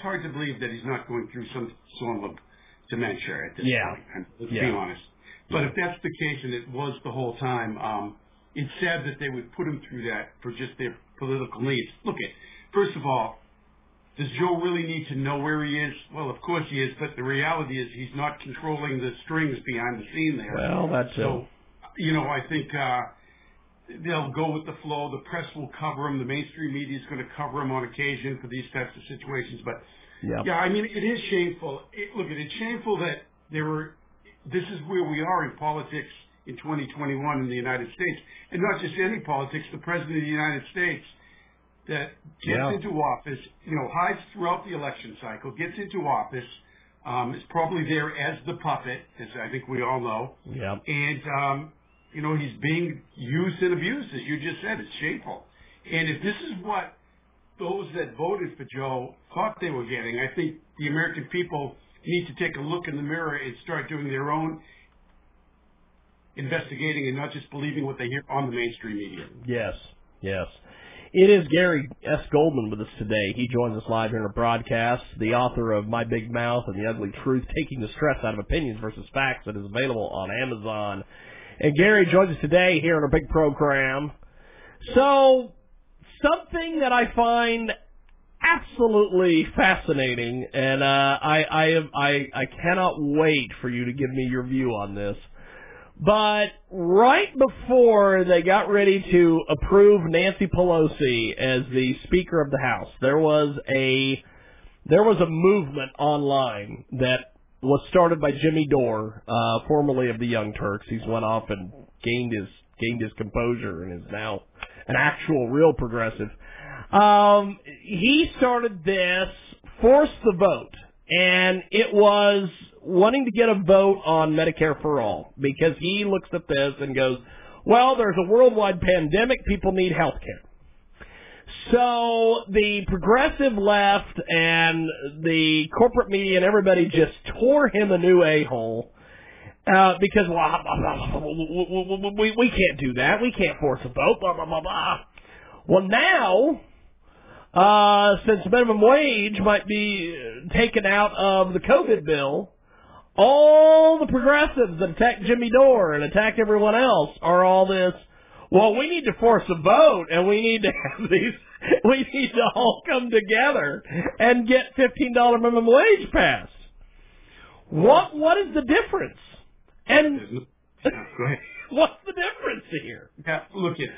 it's hard to believe that he's not going through some form of dementia at this Yeah. point. Let's Yeah. be honest. But if that's the case, and it was the whole time, um, it's sad that they would put him through that for just their political needs. Look at, first of all, does Joe really need to know where he is? Well, of course he is, but the reality is he's not controlling the strings behind the scene there. Well, that's so. You know, I think uh, they'll go with the flow. The press will cover them. The mainstream media is going to cover them on occasion for these types of situations. But Yep. yeah, I mean, it is shameful. It, look, it's shameful that there were. This is where we are in politics in 2021 in the United States, and not just any politics. The president of the United States that gets Yeah. into office, you know, hides throughout the election cycle, gets into office, um, is probably there as the puppet, as I think we all know, Yep. and um, you know he's being used and abused, as you just said. It's shameful. And if this is what those that voted for Joe thought they were getting, I think the American people need to take a look in the mirror and start doing their own investigating and not just believing what they hear on the mainstream media. Yes, yes. It is Gary S. Goldman with us today. He joins us live here in our broadcast, the author of My Big Mouth and the Ugly Truth, Taking the Stress Out of Opinions versus Facts, that is available on Amazon. And Gary joins us today here in our big program. So, something that I find absolutely fascinating, and uh, I, I, am, I, I cannot wait for you to give me your view on this. But right before they got ready to approve Nancy Pelosi as the Speaker of the House, there was a there was a movement online that was started by Jimmy Dore, uh, formerly of the Young Turks. He's went off and gained his gained his composure and is now an actual real progressive. Um, he started this force the vote, and it was wanting to get a vote on Medicare for all because he looks at this and goes, "Well, there's a worldwide pandemic. People need health care." So the progressive left and the corporate media and everybody just tore him a new a-hole uh, because well, we, we can't do that. We can't force a vote. Blah blah blah blah. Well, now uh, since minimum wage might be taken out of the COVID bill, all the progressives that attacked Jimmy Dore and attacked everyone else are all this. Well, we need to force a vote, and we need to have these. We need to all come together and get fifteen dollar minimum wage passed. What What is the difference? And Yeah, go ahead. what's the difference here? Yeah, look at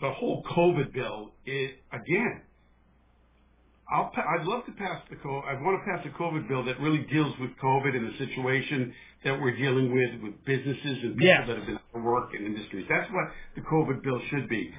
the whole COVID bill. It again. I'll, pa- I'd love to pass the co- I want to pass a COVID bill that really deals with COVID and the situation that we're dealing with with businesses and people Yes. that have been out of work and industries. That's what the COVID bill should be.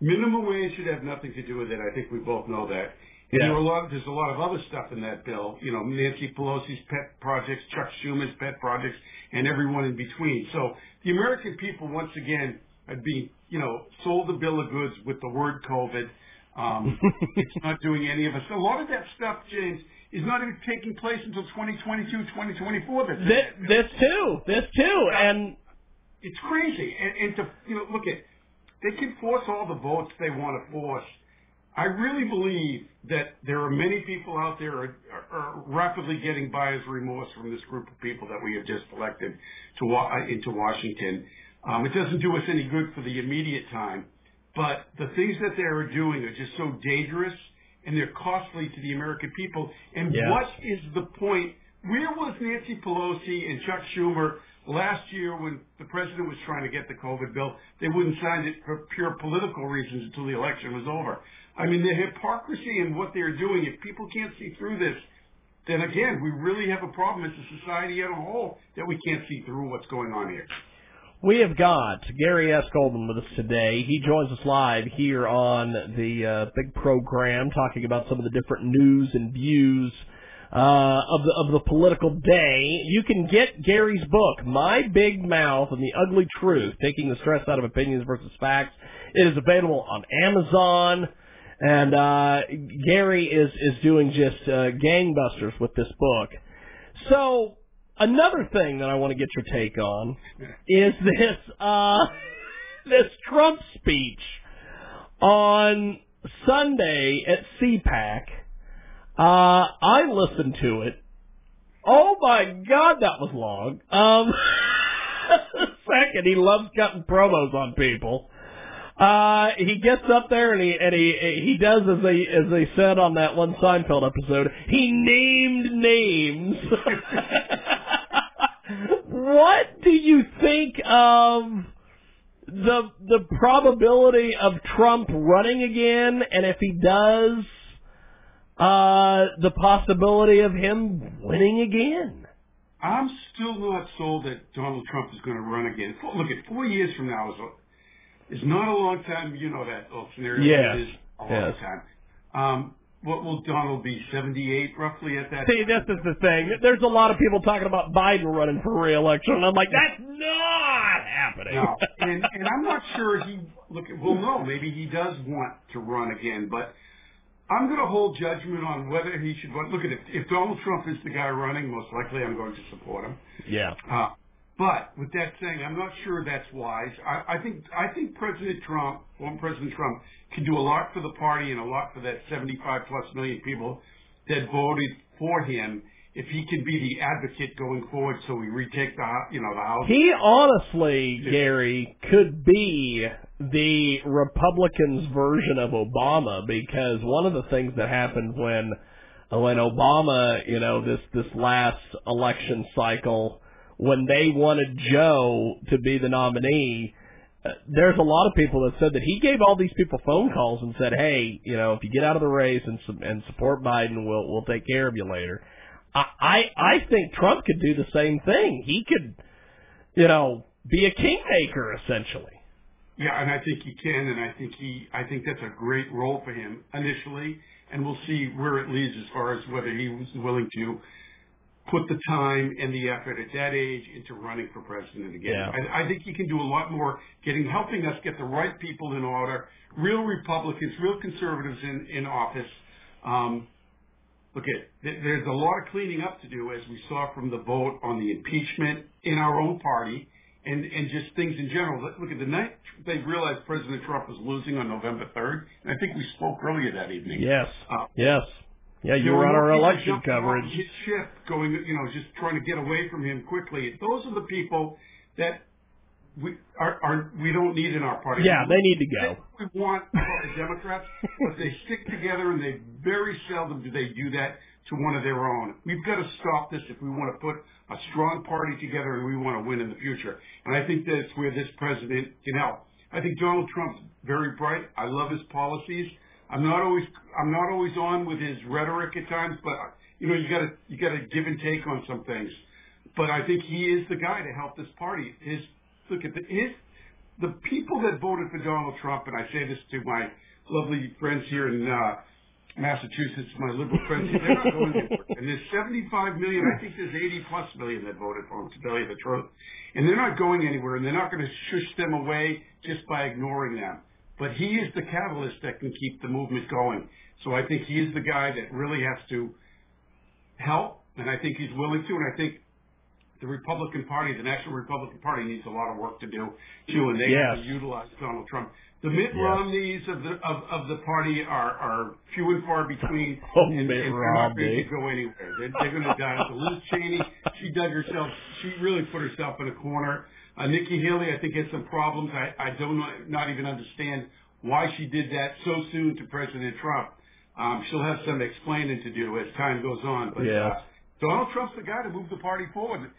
Minimum wage should have nothing to do with it. I think we both know that. And Yeah. there are a lot, there's a lot of other stuff in that bill. You know, Nancy Pelosi's pet projects, Chuck Schumer's pet projects, and everyone in between. So the American people, once again, are being, you know, sold a bill of goods with the word COVID. Um, it's not doing any of us. A lot of that stuff, James, is not even taking place until 2022, 2024. That's This, this too, this too, and it's crazy. And, and to you know, look at they can force all the votes they want to force. I really believe that there are many people out there are, are, are rapidly getting buyer's remorse from this group of people that we have just elected to uh, into Washington. Um, it doesn't do us any good for the immediate time, but the things that they are doing are just so dangerous and they're costly to the American people. And what is the point? Where was Nancy Pelosi and Chuck Schumer last year when the president was trying to get the COVID bill? They wouldn't sign it for pure political reasons until the election was over. I mean, the hypocrisy in what they're doing, if people can't see through this, then again, we really have a problem as a society as a whole that we can't see through what's going on here. We have got Gary S. Goldman with us today. He joins us live here on the uh, big program, talking about some of the different news and views uh, of the of the political day. You can get Gary's book, My Big Mouth and the Ugly Truth: Taking the Stress Out of Opinions versus Facts. It is available on Amazon. And uh, Gary is is doing just uh, gangbusters with this book. So another thing that I want to get your take on is this uh, this Trump speech on Sunday at CPAC. Uh, I listened to it. Oh my God, that was long. Um, second, he loves cutting promos on people. Uh, he gets up there and he and he he does as they as they said on that one Seinfeld episode. He named names. What do you think of the the probability of Trump running again, and if he does, uh, the possibility of him winning again? I'm still not sold that Donald Trump is going to run again. Look, at four years from now is is not a long time. You know that scenario. Yes. It is a long Yes. time. Um, what will Donald be? 78 roughly at that See, this is the thing. There's a lot of people talking about Biden running for re-election, and I'm like, that's not happening. No, and and I'm not sure he look. Well, no, maybe he does want to run again, but I'm going to hold judgment on whether he should run. Look at it. If Donald Trump is the guy running, most likely I'm going to support him. yeah. Uh, but with that saying, I'm not sure that's wise. I, I think I think President Trump, former President Trump, can do a lot for the party and a lot for that 75 plus million people that voted for him. If he can be the advocate going forward, so we retake the you know the House. He honestly, Gary, could be the Republicans' version of Obama because one of the things that happened when when Obama, you know, this this last election cycle, when they wanted Joe to be the nominee, uh, there's a lot of people that said that he gave all these people phone calls and said, "Hey, you know, if you get out of the race and and support Biden, we'll we'll take care of you later." I I, I think Trump could do the same thing. He could, you know, be a kingmaker essentially. Yeah, and I think he can, and I think he, I think that's a great role for him initially, and we'll see where it leads as far as whether he was willing to put the time and the effort at that age into running for president again. Yeah. I, I think he can do a lot more getting, helping us get the right people in order, real Republicans, real conservatives in, in office. Um, look at, there- there's a lot of cleaning up to do as we saw from the vote on the impeachment in our own party and, and just things in general. Look- Look at the night they realized President Trump was losing on November 3rd, and I think we spoke earlier that evening. Yes. Uh, Yes. Yeah, you were on our election coverage. His ship going, you know, just trying to get away from him quickly. Those are the people that we are, are we don't need in our party. Yeah, they need to go. We want the Democrats, but they stick together, and they very seldom do they do that to one of their own. We've got to stop this if we want to put a strong party together and we want to win in the future. And I think that's where this president can help. I think Donald Trump's very bright. I love his policies. I'm not always I'm not always on with his rhetoric at times, but you know you got to you got to give and take on some things. But I think he is the guy to help this party. His look at the his the people that voted for Donald Trump, and I say this to my lovely friends here in uh, Massachusetts, my liberal friends, they're not going anywhere. And there's 75 million, I think there's 80 plus million that voted for him, to tell you the truth. And they're not going anywhere, and they're not going to shush them away just by ignoring them. But he is the catalyst that can keep the movement going. So I think he is the guy that really has to help, and I think he's willing to, and I think the Republican Party, the National Republican Party, needs a lot of work to do too, and they have to utilize Donald Trump. The Mitt Yes. Romneys of the of, of the party are are few and far between, Oh, and, Mitt and they're not going to go anywhere. They're, they're going to die. So Liz Cheney, she dug herself. She really put herself in a corner. Uh, Nikki Haley, I think, has some problems. I I don't know, not even understand why she did that so soon to President Trump. Um, she'll have some explaining to do as time goes on. But Yes. uh, Donald Trump's the guy to move the party forward.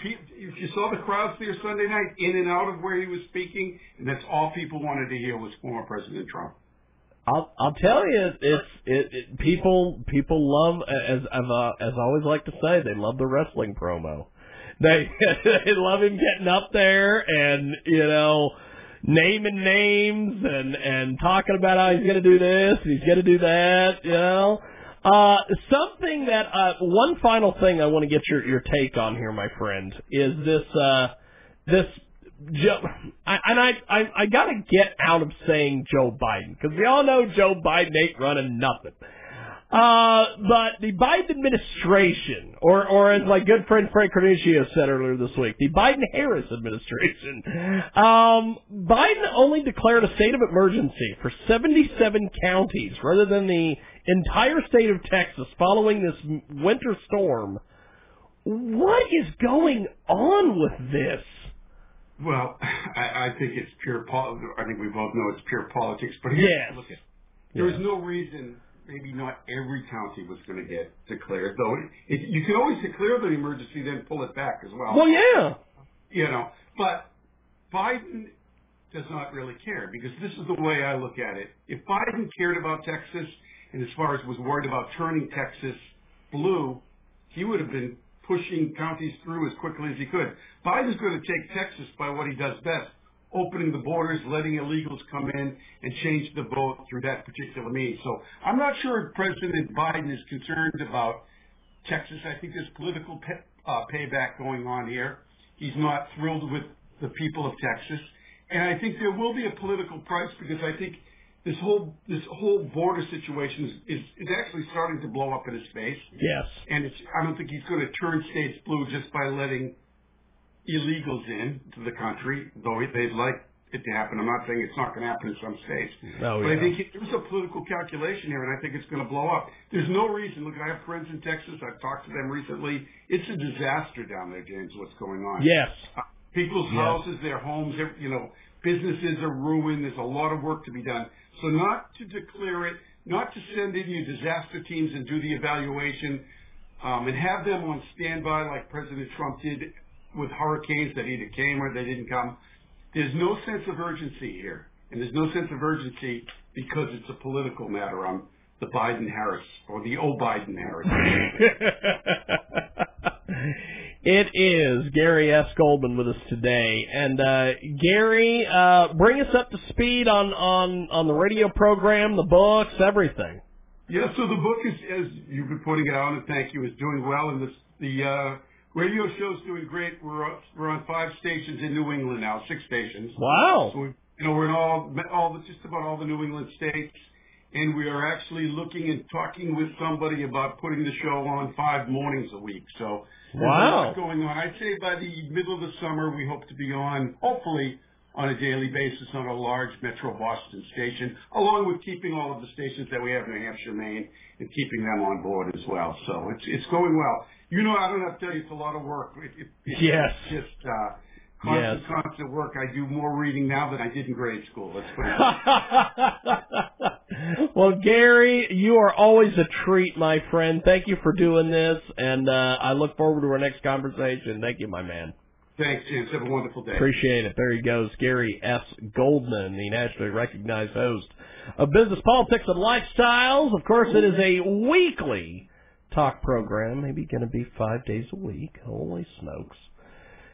If you saw the crowds there Sunday night, in and out of where he was speaking, and that's all people wanted to hear was former President Trump. I'll I'll tell you, it's it, it people people love as as uh, as I always like to say, they love the wrestling promo. They they love him getting up there and you know naming names and and talking about how he's going to do this and he's going to do that. You know, uh, something that uh, one final thing I want to get your your take on here, my friend, is this uh this Joe, I, and I, I, I got to get out of saying Joe Biden because we all know Joe Biden ain't running nothing. Uh, but the Biden administration, or, or as my good friend Frank Cornigio said earlier this week, the Biden-Harris administration, um, Biden only declared a state of emergency for 77 counties rather than the entire state of Texas following this winter storm. What is going on with this? Well, I, I think it's pure. Pol- I think we both know it's pure politics. But here, yes. look at there was no reason. Maybe not every county was going to get declared, though. It, it, you can always declare the emergency, then pull it back as well. Well, yeah. You know, but Biden does not really care because this is the way I look at it. If Biden cared about Texas and as far as was worried about turning Texas blue, he would have been pushing counties through as quickly as he could. Biden's going to take Texas by what he does best, opening the borders, letting illegals come in and change the vote through that particular means. So I'm not sure President Biden is concerned about Texas. I think there's political pay, uh, payback going on here. He's not thrilled with the people of Texas. And I think there will be a political price because I think this whole this whole border situation is, is, is actually starting to blow up in his face. Yes. And it's I don't think he's going to turn states blue just by letting illegals in to the country, though they'd like it to happen. I'm not saying it's not going to happen in some states. Oh, but yeah. I think it, there's a political calculation here, and I think it's going to blow up. There's no reason. Look, I have friends in Texas. I've talked to them recently. It's a disaster down there, James. What's going on? Yes. Uh, people's Yes. houses, their homes, you know, businesses are ruined. There's a lot of work to be done. So not to declare it, not to send in your disaster teams and do the evaluation, um, and have them on standby like President Trump did with hurricanes that either came or they didn't come. There's no sense of urgency here, and there's no sense of urgency because it's a political matter on the Biden Harris or the O Biden Harris. it is Gary S. Goldman with us today, and uh, Gary, uh, bring us up to speed on on on the radio program, the books, everything. Yeah, so the book is, as you've been pointing out, and thank you, is doing well, and the the uh, radio show's doing great. We're on, we're on five stations in New England now, six stations. Wow. So we, you know, we're in all all just about all the New England states, and we are actually looking and talking with somebody about putting the show on five mornings a week. So Wow. a lot going on. I'd say by the middle of the summer, we hope to be on, hopefully, on a daily basis on a large Metro Boston station, along with keeping all of the stations that we have in New Hampshire, Maine, and keeping them on board as well. So it's it's going well. You know, I don't have to tell you, it's a lot of work. It, it, it's Yes. just uh, constant, Yes. constant work. I do more reading now than I did in grade school. Let's put it. well, Gary, you are always a treat, my friend. Thank you for doing this, and uh, I look forward to our next conversation. Thank you, my man. Thanks, James. Have a wonderful day. Appreciate it. There he goes, Gary S. Goldman, the nationally recognized host of Business Politics and Lifestyles. Of course, it is a weekly talk program, maybe going to be five days a week. Holy smokes.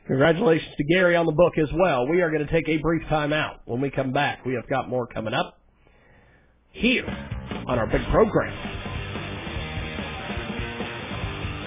Congratulations to Gary on the book as well. We are going to take a brief time out. When we come back, we have got more coming up here on our big program.